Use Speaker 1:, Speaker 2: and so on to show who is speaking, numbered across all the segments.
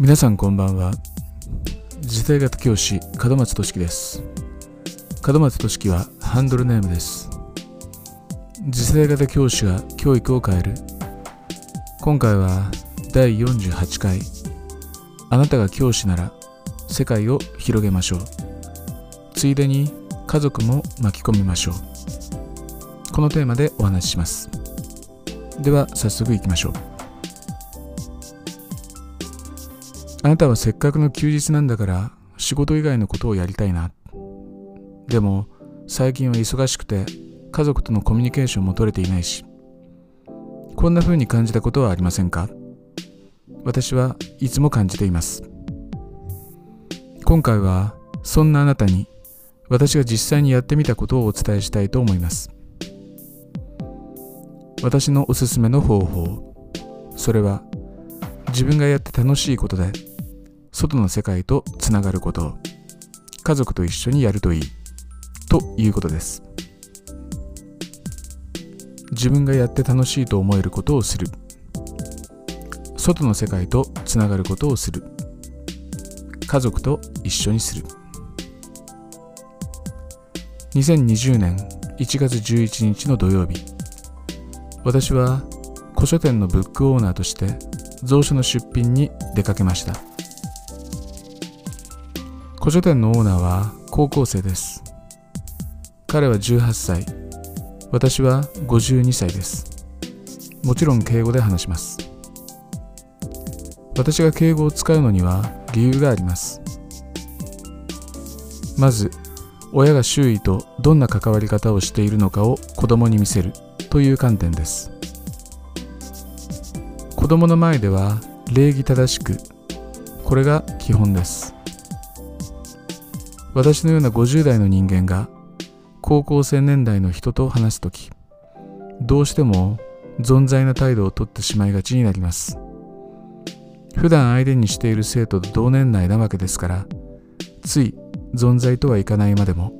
Speaker 1: 皆さんこんばんは。次世型教師門松俊樹です。門松俊樹はハンドルネームです。次世型教師が教育を変える。今回は第48回。あなたが教師なら世界を広げましょう。ついでに家族も巻き込みましょう。このテーマでお話しします。では早速いきましょう。あなたはせっかくの休日なんだから仕事以外のことをやりたいな。でも最近は忙しくて家族とのコミュニケーションも取れていないしこんな風に感じたことはありませんか？私はいつも感じています。今回はそんなあなたに私が実際にやってみたことをお伝えしたいと思います。私のおすすめの方法それは自分がやって楽しいことで外の世界とつながること。家族と一緒にやるといい。ということです。自分がやって楽しいと思えることをする。外の世界とつながることをする。家族と一緒にする。2020年1月11日の土曜日。私は古書店のブックオーナーとして蔵書の出品に出かけました。古書店のオーナーは高校生です。彼は18歳。私は52歳です。もちろん敬語で話します。私が敬語を使うのには理由があります。まず親が周囲とどんな関わり方をしているのかを子供に見せるという観点です。子供の前では礼儀正しくこれが基本です。私のような50代の人間が高校生年代の人と話すときどうしても存在な態度をとってしまいがちになります。普段相手にしている生徒と同年代なわけですからつい存在とはいかないまでも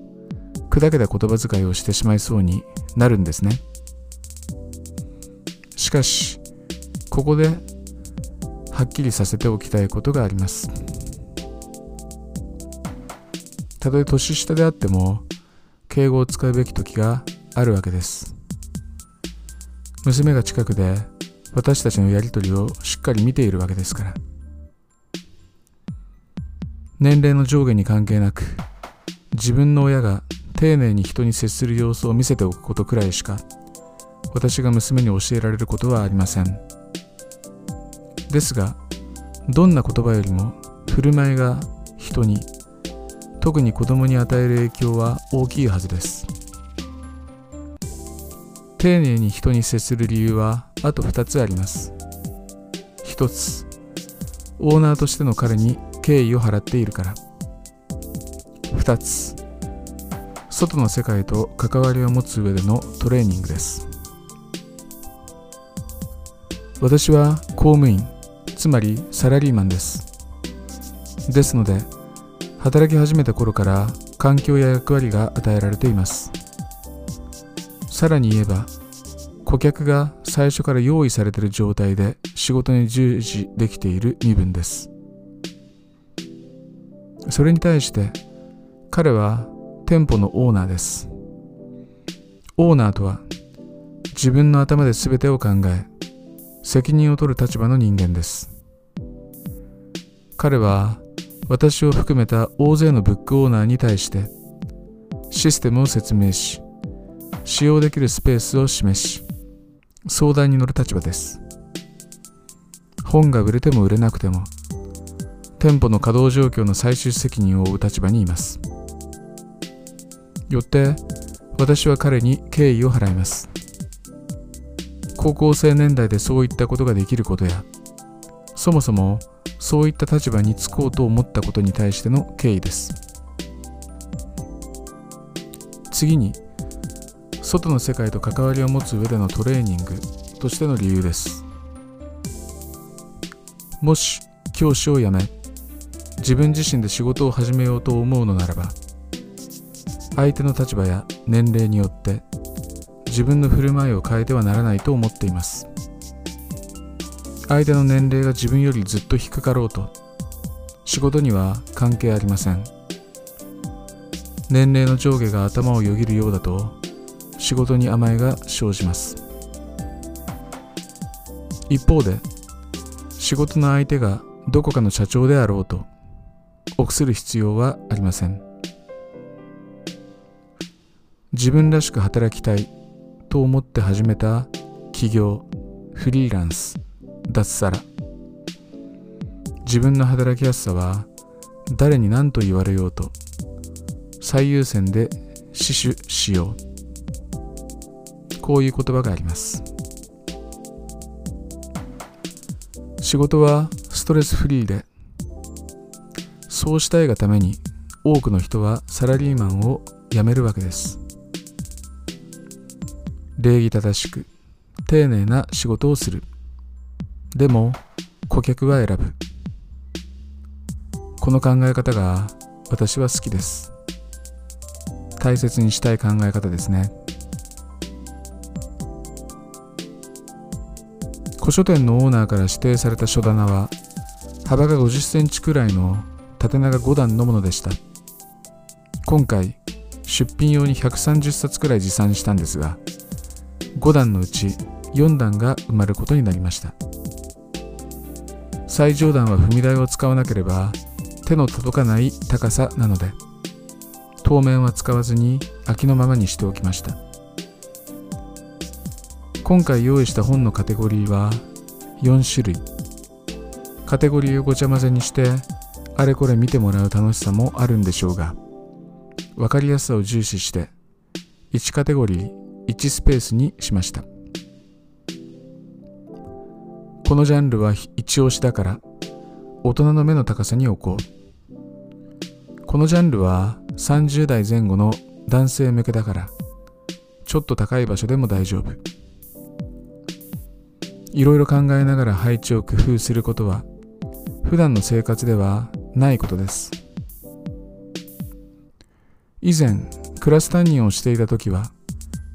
Speaker 1: 砕けた言葉遣いをしてしまいそうになるんですね。しかしここではっきりさせておきたいことがあります。たとえ年下であっても敬語を使うべき時があるわけです。娘が近くで私たちのやりとりをしっかり見ているわけですから。年齢の上下に関係なく自分の親が丁寧に人に接する様子を見せておくことくらいしか私が娘に教えられることはありません。ですがどんな言葉よりも振る舞いが人に特に子供に与える影響は大きいはずです。丁寧に人に接する理由はあと2つあります。1つオーナーとしての彼に敬意を払っているから。2つ外の世界と関わりを持つ上でのトレーニングです。私は公務員つまりサラリーマンです。ですので働き始めた頃から環境や役割が与えられています。さらに言えば顧客が最初から用意されている状態で仕事に従事できている身分です。それに対して彼は店舗のオーナーです。オーナーとは自分の頭で全てを考え責任を取る立場の人間です。彼は私を含めた大勢のブックオーナーに対してシステムを説明し使用できるスペースを示し相談に乗る立場です。本が売れても売れなくても店舗の稼働状況の最終責任を負う立場にいます。よって私は彼に敬意を払います。高校生年代でそういったことができることやそもそもそういった立場につこうと思ったことに対しての敬意です。次に外の世界と関わりを持つ上でのトレーニングとしての理由です。もし教師を辞め自分自身で仕事を始めようと思うのならば相手の立場や年齢によって自分の振る舞いを変えてはならないと思っています。相手の年齢が自分よりずっと低かろうと仕事には関係ありません。年齢の上下が頭をよぎるようだと仕事に甘えが生じます。一方で仕事の相手がどこかの社長であろうと臆する必要はありません。自分らしく働きたいと思って始めた起業フリーランス。脱サラ。自分の働きやすさは誰に何と言われようと最優先で死守しよう。こういう言葉があります。仕事はストレスフリーでそうしたいがために多くの人はサラリーマンを辞めるわけです。礼儀正しく丁寧な仕事をする。でも顧客は選ぶ。この考え方が私は好きです。大切にしたい考え方ですね。古書店のオーナーから指定された書棚は幅が50センチくらいの縦長5段のものでした。今回出品用に130冊くらい持参したんですが5段のうち4段が埋まることになりました。最上段は踏み台を使わなければ手の届かない高さなので当面は使わずに空きのままにしておきました。今回用意した本のカテゴリーは4種類。カテゴリーをごちゃ混ぜにしてあれこれ見てもらう楽しさもあるんでしょうが分かりやすさを重視して1カテゴリー1スペースにしました。このジャンルは一押しだから大人の目の高さに置こう。このジャンルは30代前後の男性向けだからちょっと高い場所でも大丈夫。いろいろ考えながら配置を工夫することは普段の生活ではないことです。以前クラス担任をしていた時は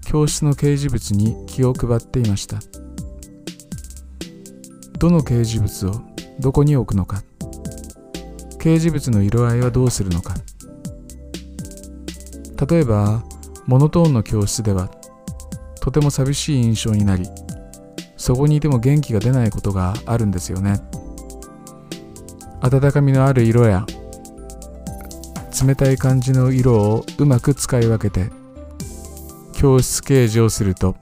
Speaker 1: 教室の掲示物に気を配っていました。どの掲示物をどこに置くのか。掲示物の色合いはどうするのか。例えばモノトーンの教室ではとても寂しい印象になりそこにいても元気が出ないことがあるんですよね。温かみのある色や冷たい感じの色をうまく使い分けて教室掲示をすると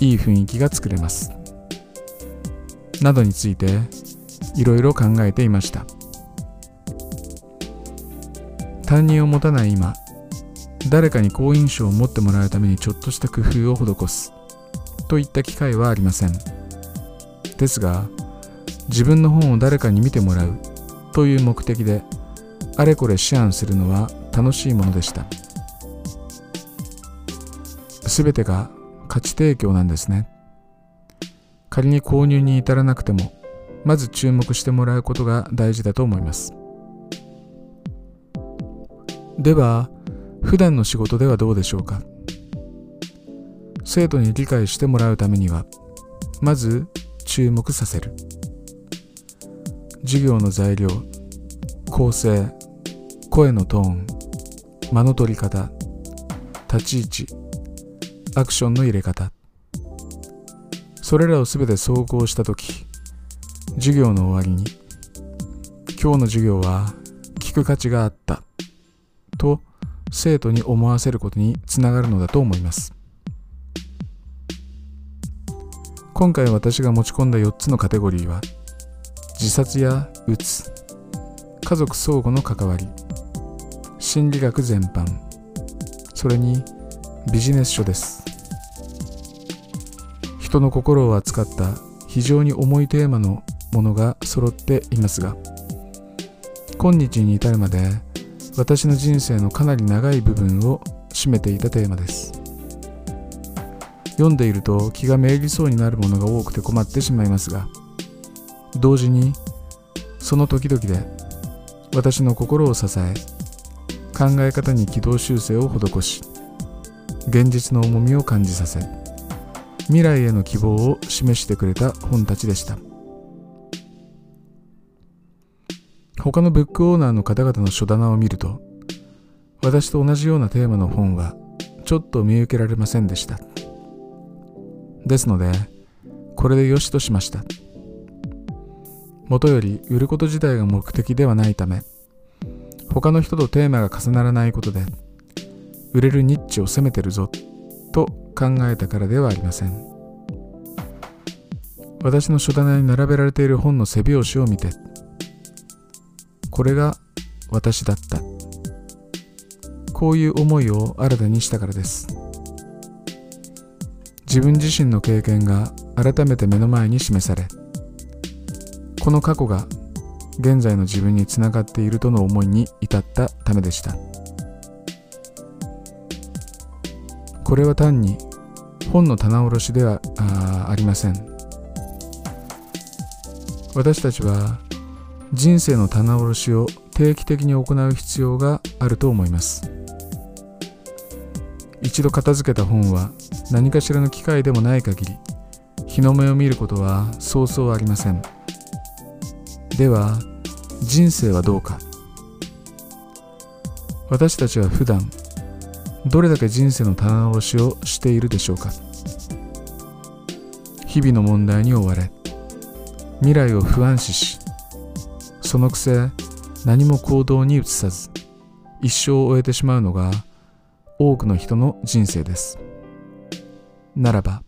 Speaker 1: いい雰囲気が作れます。などについていろいろ考えていました。担任を持たない今誰かに好印象を持ってもらうためにちょっとした工夫を施すといった機会はありません。ですが自分の本を誰かに見てもらうという目的であれこれ思案するのは楽しいものでした。全てが価値提供なんですね。仮に購入に至らなくてもまず注目してもらうことが大事だと思います。では普段の仕事ではどうでしょうか？生徒に理解してもらうためにはまず注目させる。授業の材料構成声のトーン間の取り方立ち位置アクションの入れ方。それらを全て総合した時授業の終わりに今日の授業は聞く価値があったと生徒に思わせることにつながるのだと思います。今回私が持ち込んだ4つのカテゴリーは自殺やうつ家族相互の関わり心理学全般それにビジネス書です。人の心を扱った非常に重いテーマのものが揃っていますが今日に至るまで私の人生のかなり長い部分を占めていたテーマです。読んでいると気がめいりそうになるものが多くて困ってしまいますが同時にその時々で私の心を支え考え方に軌道修正を施し現実の重みを感じさせ未来への希望を示してくれた本たちでした。他のブックオーナーの方々の書棚を見ると私と同じようなテーマの本はちょっと見受けられませんでした。ですのでこれでよしとしました。もとより売ること自体が目的ではないため他の人とテーマが重ならないことで売れるニッチを攻めてるぞ。と考えたからではありません。私の書棚に並べられている本の背表紙を見てこれが私だった。こういう思いを新たにしたからです。自分自身の経験が改めて目の前に示されこの過去が現在の自分につながっているとの思いに至ったためでした。これは単に本の棚卸しではあありません。私たちは人生の棚卸しを定期的に行う必要があると思います。一度片付けた本は何かしらの機会でもない限り日の目を見ることはそうそうありません。では人生はどうか。私たちは普段どれだけ人生の棚卸しをしているでしょうか。日々の問題に追われ未来を不安視しそのくせ何も行動に移さず一生を終えてしまうのが多くの人の人生です。ならば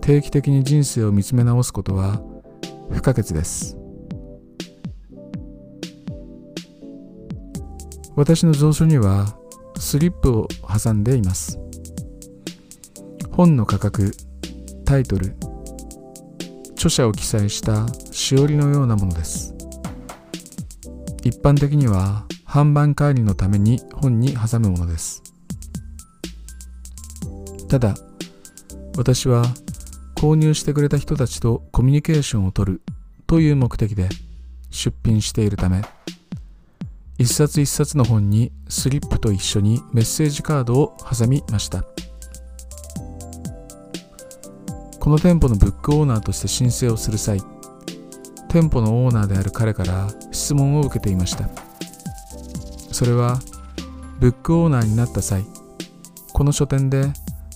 Speaker 1: 定期的に人生を見つめ直すことは不可欠です。私の蔵書にはスリップを挟んでいます。本の価格タイトル著者を記載したしおりのようなものです。一般的には販売管理のために本に挟むものです。ただ私は購入してくれた人たちとコミュニケーションをとるという目的で出品しているため一冊一冊の本にスリップと一緒にメッセージカードを挟みました。この店舗のブックオーナーとして申請をする際店舗のオーナーである彼から質問を受けていました。それはブックオーナーになった際この書店で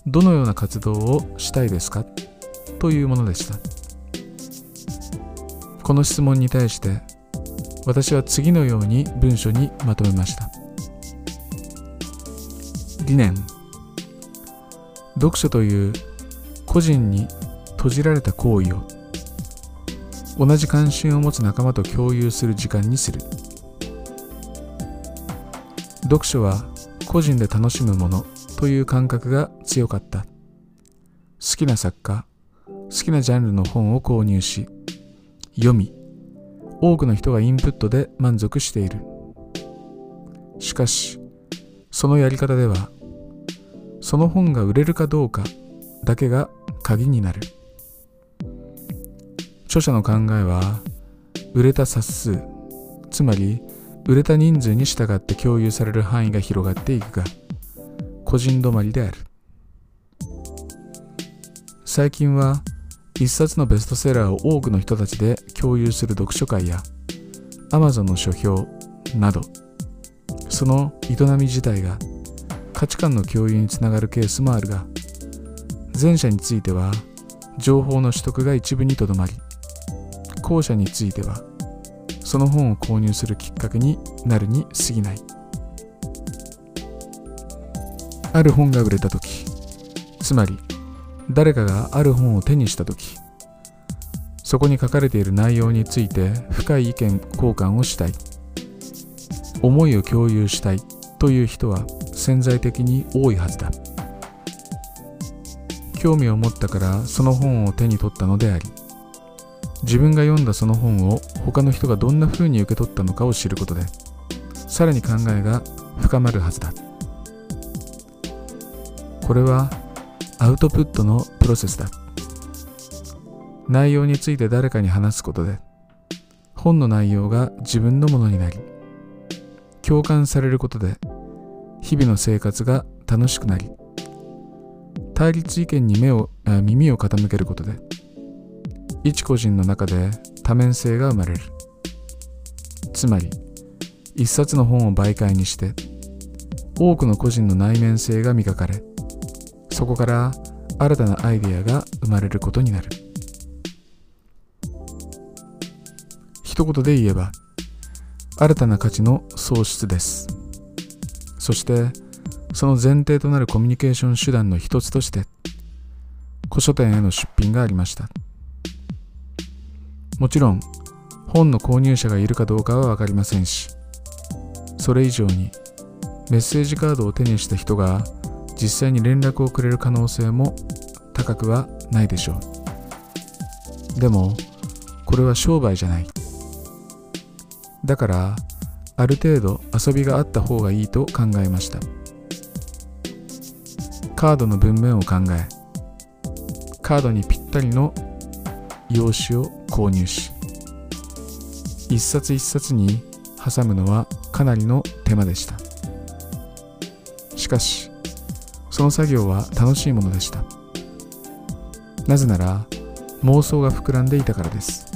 Speaker 1: どのような活動をしたいですか？というものでした。この質問に対して私は次のように文書にまとめました。理念。読書という個人に閉じられた行為を同じ関心を持つ仲間と共有する時間にする。読書は個人で楽しむものという感覚が強かった。好きな作家好きなジャンルの本を購入し読み多くの人がインプットで満足している。しかしそのやり方ではその本が売れるかどうかだけが鍵になる。著者の考えは売れた冊数つまり売れた人数に従って共有される範囲が広がっていくが個人止まりである。最近は一冊のベストセラーを多くの人たちで共有する読書会や Amazon の書評など。その営み自体が価値観の共有につながるケースもあるが前者については情報の取得が一部にとどまり後者についてはその本を購入するきっかけになるに過ぎない。ある本が売れた時つまり誰かがある本を手にした時そこに書かれている内容について深い意見交換をしたい。思いを共有したいという人は潜在的に多いはずだ。興味を持ったからその本を手に取ったのであり自分が読んだその本を他の人がどんな風に受け取ったのかを知ることでさらに考えが深まるはずだ。これはアウトプットのプロセスだ。内容について誰かに話すことで本の内容が自分のものになり共感されることで日々の生活が楽しくなり対立意見に目を耳を傾けることで一個人の中で多面性が生まれる。つまり一冊の本を媒介にして多くの個人の内面性が磨かれそこから新たなアイデアが生まれることになる。一言で言えば新たな価値の創出です。そしてその前提となるコミュニケーション手段の一つとして古書店への出品がありました。もちろん本の購入者がいるかどうかは分かりませんしそれ以上にメッセージカードを手にした人が実際に連絡をくれる可能性も高くはないでしょう。でもこれは商売じゃない。だからある程度遊びがあった方がいいと考えました。カードの文面を考えカードにぴったりの用紙を購入し一冊一冊に挟むのはかなりの手間でした。しかしその作業は楽しいものでした。なぜなら妄想が膨らんでいたからです。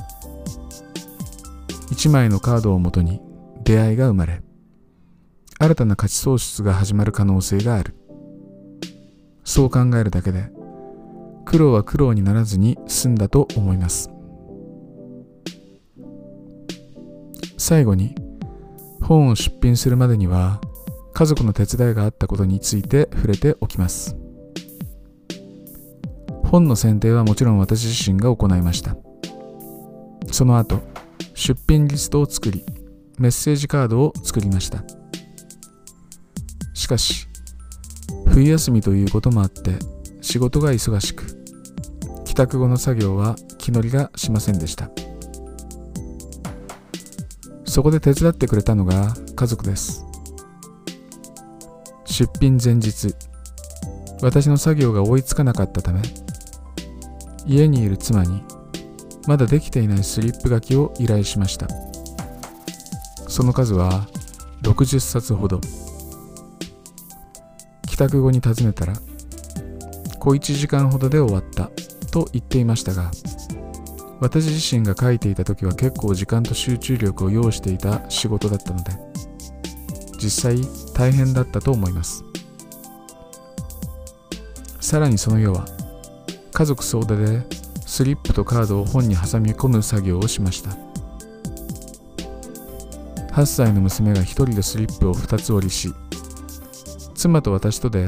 Speaker 1: 1枚のカードをもとに出会いが生まれ新たな価値創出が始まる可能性がある。そう考えるだけで苦労は苦労にならずに済んだと思います。最後に本を出品するまでには家族の手伝いがあったことについて触れておきます。本の選定はもちろん私自身が行いました。その後出品リストを作りメッセージカードを作りました。しかし冬休みということもあって仕事が忙しく帰宅後の作業は気乗りがしませんでした。そこで手伝ってくれたのが家族です。出品前日。私の作業が追いつかなかったため家にいる妻にまだできていないスリップ書きを依頼しました。その数は60冊ほど。帰宅後に尋ねたら小1時間ほどで終わったと言っていましたが私自身が書いていた時は結構時間と集中力を要していた仕事だったので実際大変だったと思います。さらにその夜は家族総出でスリップとカードを本に挟み込む作業をしました。8歳の娘が1人でスリップを2つ折りし妻と私とで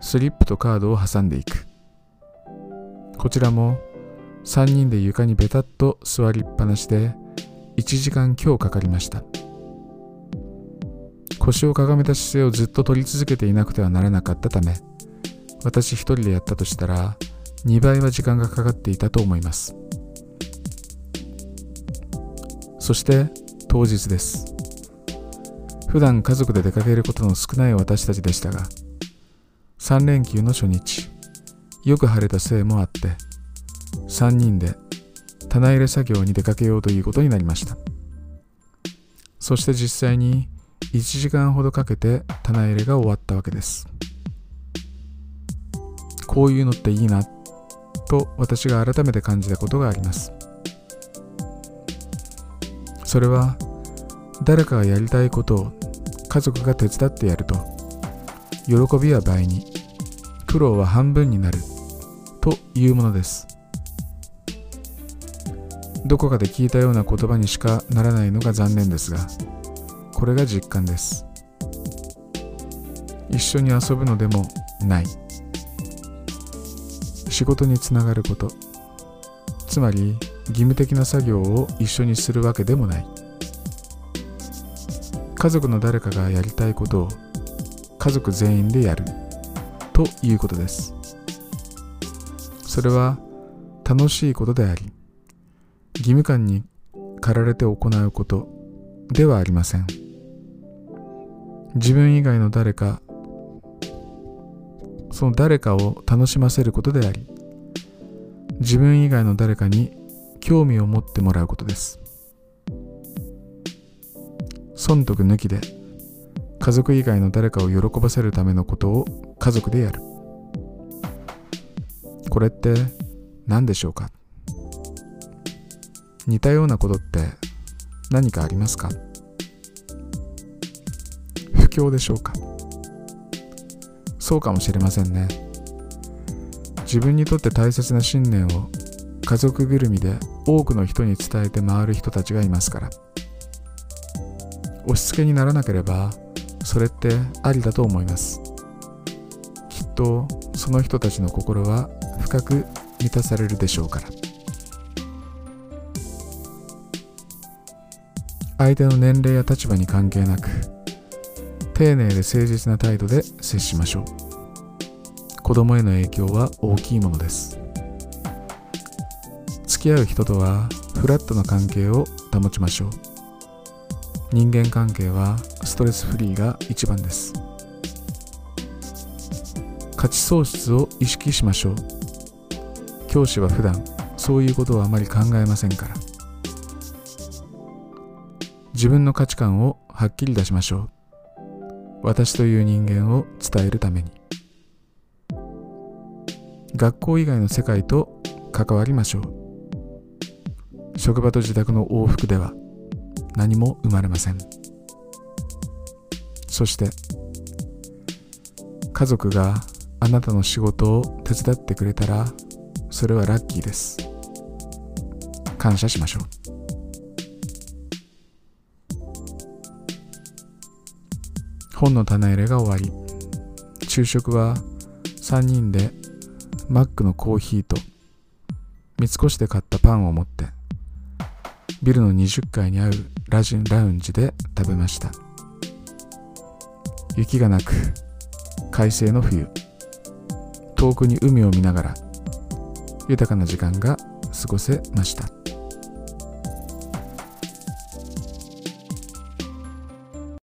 Speaker 1: スリップとカードを挟んでいく。こちらも3人で床にベタっと座りっぱなしで1時間強かかりました。腰をかがめた姿勢をずっと取り続けていなくてはならなかったため私一人でやったとしたら2倍は時間がかかっていたと思います。そして当日です。普段家族で出かけることの少ない私たちでしたが3連休の初日よく晴れたせいもあって3人で棚入れ作業に出かけようということになりました。そして実際に1時間ほどかけて棚入れが終わったわけです。こういうのっていいなと私が改めて感じたことがあります。それは誰かがやりたいことを家族が手伝ってやると喜びは倍に苦労は半分になるというものです。どこかで聞いたような言葉にしかならないのが残念ですがこれが実感です。一緒に遊ぶのでもない。仕事につながること。つまり義務的な作業を一緒にするわけでもない。家族の誰かがやりたいことを家族全員でやる。ということです。それは楽しいことであり義務感に駆られて行うことではありません。自分以外の誰かその誰かを楽しませることであり自分以外の誰かに興味を持ってもらうことです。損得抜きで家族以外の誰かを喜ばせるためのことを家族でやる。これって何でしょうか？似たようなことって何かありますか？標でしょうか？そうかもしれませんね。自分にとって大切な信念を家族ぐるみで多くの人に伝えて回る人たちがいますから。押し付けにならなければそれってありだと思います。きっとその人たちの心は深く満たされるでしょうから。相手の年齢や立場に関係なく丁寧で誠実な態度で接しましょう。子供への影響は大きいものです。付き合う人とはフラットな関係を保ちましょう。人間関係はストレスフリーが一番です。価値喪失を意識しましょう。教師は普段そういうことをあまり考えませんから。自分の価値観をはっきり出しましょう。私という人間を伝えるために。学校以外の世界と関わりましょう。職場と自宅の往復では何も生まれません。そして家族があなたの仕事を手伝ってくれたらそれはラッキーです。感謝しましょう。本の棚入れが終わり昼食は3人でマックのコーヒーと三越で買ったパンを持ってビルの20階にあるラジンラウンジで食べました。雪がなく快晴の冬。遠くに海を見ながら豊かな時間が過ごせました。